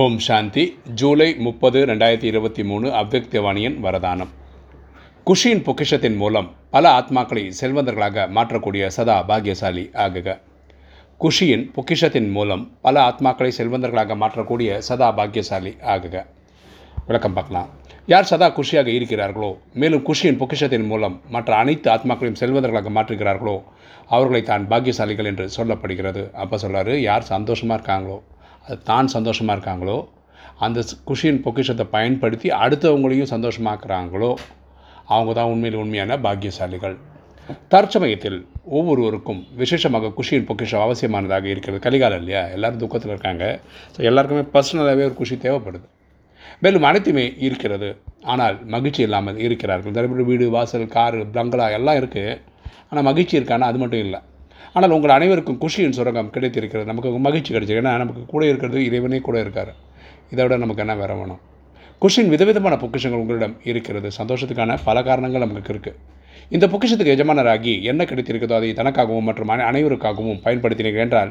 ஓம் சாந்தி. ஜூலை முப்பது ரெண்டாயிரத்தி இருபத்தி மூணு அவ்வக்தவாணியின் வரதானம். குஷியின் பொக்கிஷத்தின் மூலம் பல ஆத்மாக்களை செல்வந்தர்களாக மாற்றக்கூடிய சதா பாக்கியசாலி ஆகுக. குஷியின் பொக்கிஷத்தின் மூலம் பல ஆத்மாக்களை செல்வந்தர்களாக மாற்றக்கூடிய சதா பாக்கியசாலி ஆகுக. விளக்கம் பார்க்கலாம். யார் சதா குஷியாக இருக்கிறார்களோ மேலும் குஷியின் பொக்கிஷத்தின் மூலம் மற்ற அனைத்து ஆத்மாக்களையும் செல்வந்தர்களாக மாற்றுகிறார்களோ அவர்களை தான் பாக்கியசாலிகள் என்று சொல்லப்படுகிறது. அப்போ சொல்றாரு யார் சந்தோஷமாக இருக்காங்களோ தான் சந்தோஷமாக இருக்காங்களோ அந்த குஷியின் பொக்கிஷத்தை பயன்படுத்தி அடுத்தவங்களையும் சந்தோஷமாக்குறாங்களோ? அவங்க தான் உண்மையில் உண்மையான பாக்கியசாலிகள். தற்சமயத்தில் ஒவ்வொருவருக்கும் விசேஷமாக குஷியின் பொக்கிஷம் அவசியமானதாக இருக்கிறது. கலிகாலம் இல்லையா? எல்லோரும் துக்கத்தில் இருக்காங்க. ஸோ எல்லாருக்குமே பர்சனலாகவே ஒரு குஷி தேவைப்படுது. மேலும் அனைத்துமே இருக்கிறது. ஆனால் மகிழ்ச்சி இல்லாமல் இருக்கிறார்கள். நிறைய பேர் வீடு வாசல் காரு பங்களா எல்லாம் இருக்குது ஆனால் மகிழ்ச்சி இருக்கானா அது மட்டும் இல்லை. ஆனால் உங்கள் அனைவருக்கும் குஷியின் சுரங்கம் கிடைத்திருக்கிறது. நமக்கு மகிழ்ச்சி கிடைச்சிருக்கு. ஏன்னா நமக்கு கூட இருக்கிறது இறைவனே கூட இருக்கார். இதை விட நமக்கு என்ன வேற வேணும்? குஷின் விதவிதமான பொக்கிஷங்கள் உங்களிடம் இருக்கிறது. சந்தோஷத்துக்கான பல காரணங்கள் நமக்கு இருக்குது இந்த பொக்கிஷத்துக்கு எஜமானராகி என்ன கிடைத்திருக்கிறதோ அதை தனக்காகவும் மற்றும் அனைவருக்காகவும் பயன்படுத்தினீர்கள் என்றால்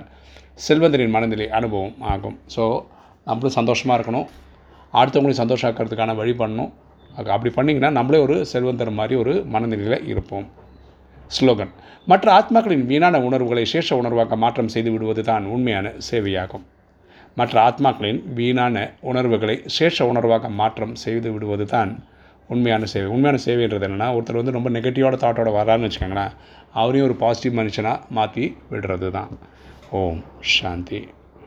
செல்வந்தரின் மனநிலை அனுபவம் ஆகும். ஸோ நம்மளும் சந்தோஷமாக இருக்கணும். அடுத்தவங்களையும் சந்தோஷமாக்கிறதுக்கான வழி பண்ணணும். அப்படி பண்ணிங்கன்னா நம்மளே ஒரு செல்வந்தர் மாதிரி ஒரு மனநிலையில் இருப்போம். ஸ்லோகன். மற்ற ஆத்மாக்களின் வீணான உணர்வுகளை சேஷ உணர்வாக மாற்றம் செய்து விடுவது தான் உண்மையான சேவையாகும். மற்ற ஆத்மாக்களின் வீணான உணர்வுகளை சேஷ உணர்வாக மாற்றம் செய்து விடுவது தான் உண்மையான சேவை. உண்மையான சேவைன்றது என்னென்னா ஒருத்தர் வந்து ரொம்ப நெகட்டிவோட தாட்டோட வரான்னு வச்சுக்கோங்களேன் அவரையும் ஒரு பாசிட்டிவ் மனுஷனாக மாற்றி விடுறது தான் ஓம் சாந்தி.